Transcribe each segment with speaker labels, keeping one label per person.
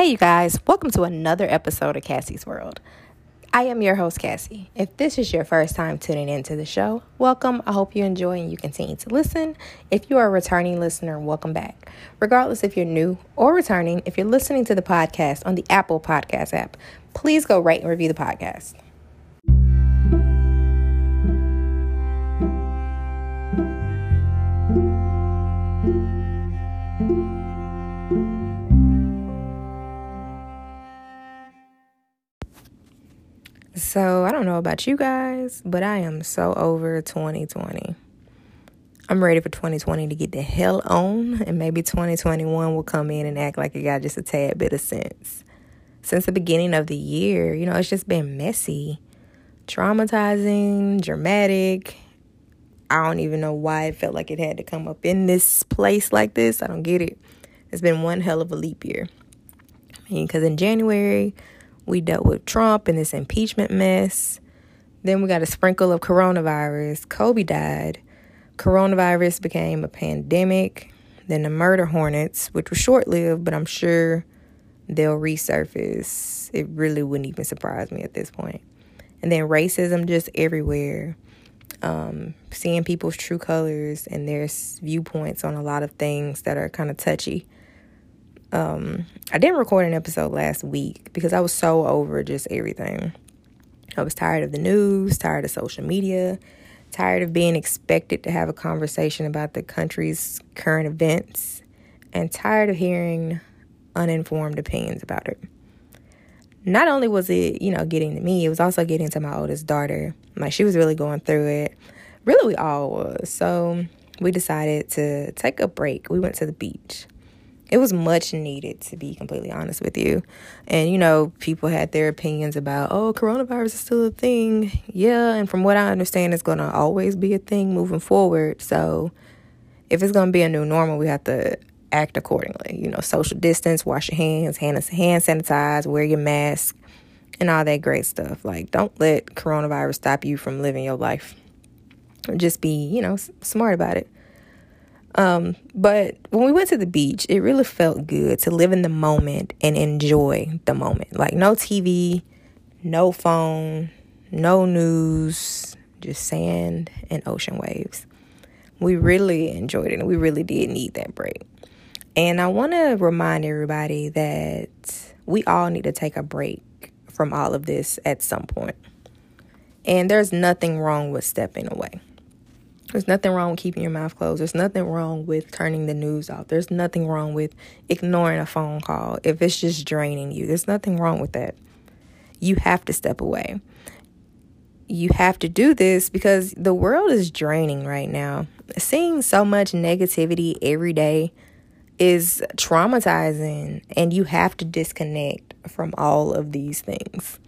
Speaker 1: Hey, you guys, welcome to another episode of Cassie's World. I am your host, Cassie. If this is your first time tuning into the show, welcome. I hope you enjoy and you continue to listen. If you are a returning listener, welcome back. Regardless if you're new or returning, if you're listening to the podcast on the Apple Podcast app, please go rate and review the podcast. So, I don't know about you guys, but I am so over 2020. I'm ready for 2020 to get the hell on, and maybe 2021 will come in and act like it got just a tad bit of sense. Since the beginning of the year, you know, it's just been messy, traumatizing, dramatic. I don't even know why it felt like it had to come up in this place like this. I don't get it. It's been one hell of a leap year. I mean, because in January, we dealt with Trump and this impeachment mess. Then we got a sprinkle of coronavirus. Kobe died. Coronavirus became a pandemic. Then the murder hornets, which was short lived, but I'm sure they'll resurface. It really wouldn't even surprise me at this point. And then racism just everywhere. Um, seeing people's true colors and their viewpoints on a lot of things that are kind of touchy um, I didn't record an episode last week because I was so over just everything. I was tired of the news, tired of social media, tired of being expected to have a conversation about the country's current events, and tired of hearing uninformed opinions about it. Not only was it, you know, getting to me, it was also getting to my oldest daughter. Like she was really going through it. Really, we all was. So we decided to take a break. We went to the beach it was much needed to be completely honest with you. And you know people had their opinions about oh coronavirus is still a thing. Yeah and from what i understand it's going to always be a thing moving forward. So if it's going to be a new normal we have to act accordingly. You know social distance wash your hands hand hand sanitize wear your mask and all that great stuff. Like don't let coronavirus stop you from living your life. Just be you know smart about it um, but when we went to the beach, it really felt good to live in the moment and enjoy the moment. Like no TV, no phone, no news, just sand and ocean waves. We really enjoyed it and we really did need that break. And I want to remind everybody that we all need to take a break from all of this at some point. And there's nothing wrong with stepping away. There's nothing wrong with keeping your mouth closed. There's nothing wrong with turning the news off. There's nothing wrong with ignoring a phone call if it's just draining you. There's nothing wrong with that. You have to step away. You have to do this because the world is draining right now. Seeing so much negativity every day is traumatizing, and you have to disconnect from all of these things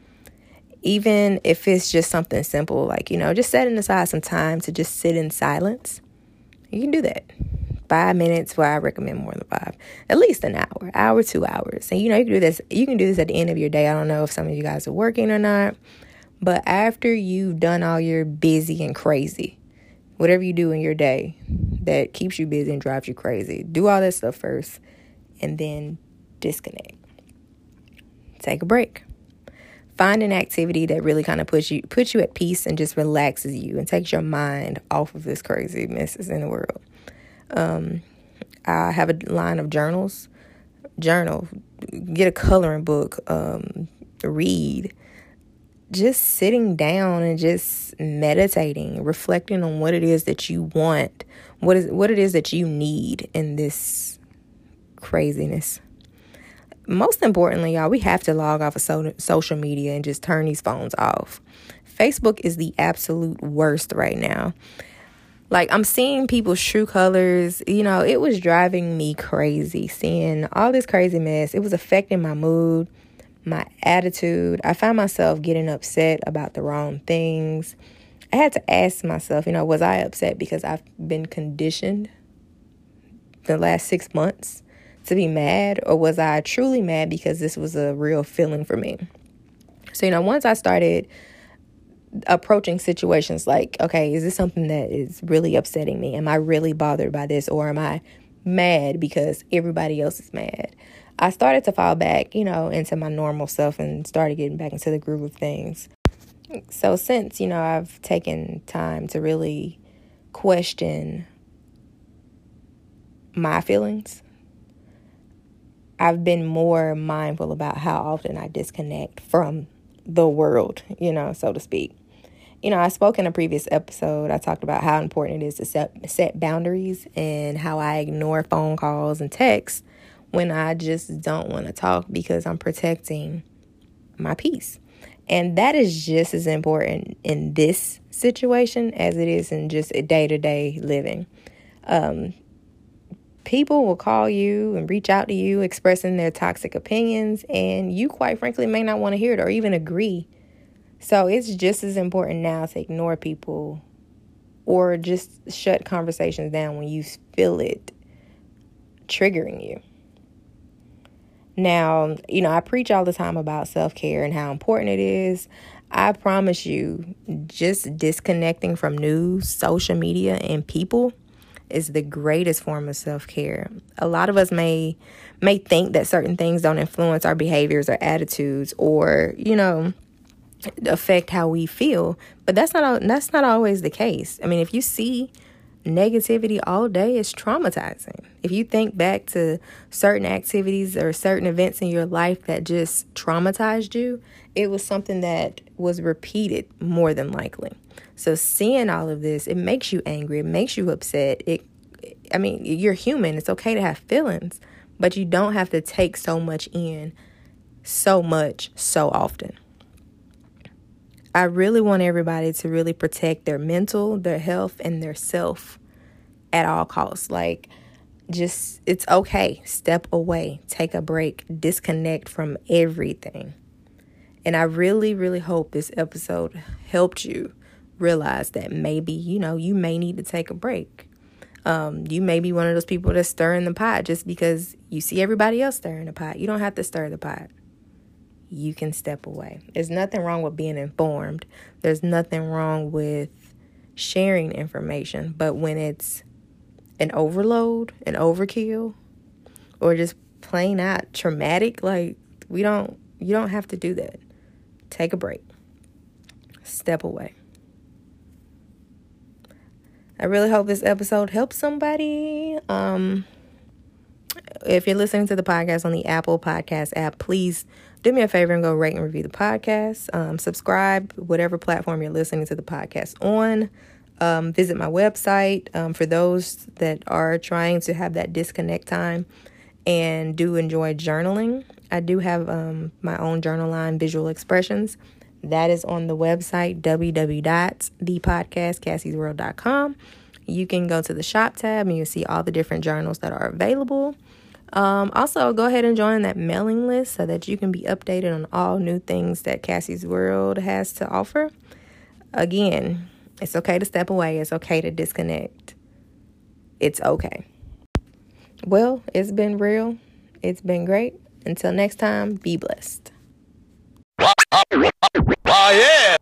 Speaker 1: even if it's just something simple, like, you know, just setting aside some time to just sit in silence, you can do that. Five minutes, well, I recommend more than five. At least an hour, hour, two hours. And you know, you can do this, you can do this at the end of your day. I don't know if some of you guys are working or not. But after you've done all your busy and crazy, whatever you do in your day that keeps you busy and drives you crazy, do all that stuff first and then disconnect. Take a break find an activity that really kind of puts you puts you at peace and just relaxes you and takes your mind off of this crazy messes in the world. Um, I have a line of journals. Journal, get a coloring book, um, read. Just sitting down and just meditating, reflecting on what it is that you want, what is what it is that you need in this craziness most importantly, y'all, we have to log off of so- social media and just turn these phones off. Facebook is the absolute worst right now. Like, I'm seeing people's true colors. You know, it was driving me crazy seeing all this crazy mess. It was affecting my mood, my attitude. I found myself getting upset about the wrong things. I had to ask myself, you know, was I upset because I've been conditioned the last six months to be mad or was I truly mad because this was a real feeling for me? So, you know, once I started approaching situations like, okay, is this something that is really upsetting me? Am I really bothered by this or am I mad because everybody else is mad? I started to fall back, you know, into my normal self and started getting back into the groove of things. So, since, you know, I've taken time to really question my feelings, I've been more mindful about how often I disconnect from the world, you know, so to speak. You know, I spoke in a previous episode. I talked about how important it is to set set boundaries and how I ignore phone calls and texts when I just don't want to talk because I'm protecting my peace. And that is just as important in this situation as it is in just a day to day living. Um, people will call you and reach out to you expressing their toxic opinions, and you, quite frankly, may not want to hear it or even agree. So it's just as important now to ignore people or just shut conversations down when you feel it triggering you. Now, you know, I preach all the time about self care and how important it is. I promise you, just disconnecting from news, social media, and people is the greatest form of self-care. A lot of us may may think that certain things don't influence our behaviors or attitudes or, you know, affect how we feel, but that's not that's not always the case. I mean, if you see negativity all day is traumatizing. If you think back to certain activities or certain events in your life that just traumatized you, it was something that was repeated more than likely. So seeing all of this, it makes you angry, it makes you upset. It I mean, you're human. It's okay to have feelings, but you don't have to take so much in so much so often. I really want everybody to really protect their mental, their health, and their self at all costs. Like, just, it's okay. Step away, take a break, disconnect from everything. And I really, really hope this episode helped you realize that maybe, you know, you may need to take a break. Um, you may be one of those people that's stirring the pot just because you see everybody else stirring the pot. You don't have to stir the pot you can step away. There's nothing wrong with being informed. There's nothing wrong with sharing information, but when it's an overload, an overkill, or just plain out traumatic, like we don't you don't have to do that. Take a break. Step away. I really hope this episode helps somebody. Um if you're listening to the podcast on the Apple Podcast app, please do me a favor and go rate and review the podcast. Um, subscribe, whatever platform you're listening to the podcast on. Um, visit my website um, for those that are trying to have that disconnect time and do enjoy journaling. I do have um, my own journal line, Visual Expressions. That is on the website, www.thepodcastcassiesworld.com. You can go to the shop tab and you'll see all the different journals that are available. Um, also, go ahead and join that mailing list so that you can be updated on all new things that Cassie's World has to offer. Again, it's okay to step away, it's okay to disconnect. It's okay. Well, it's been real, it's been great. Until next time, be blessed. Oh, yeah.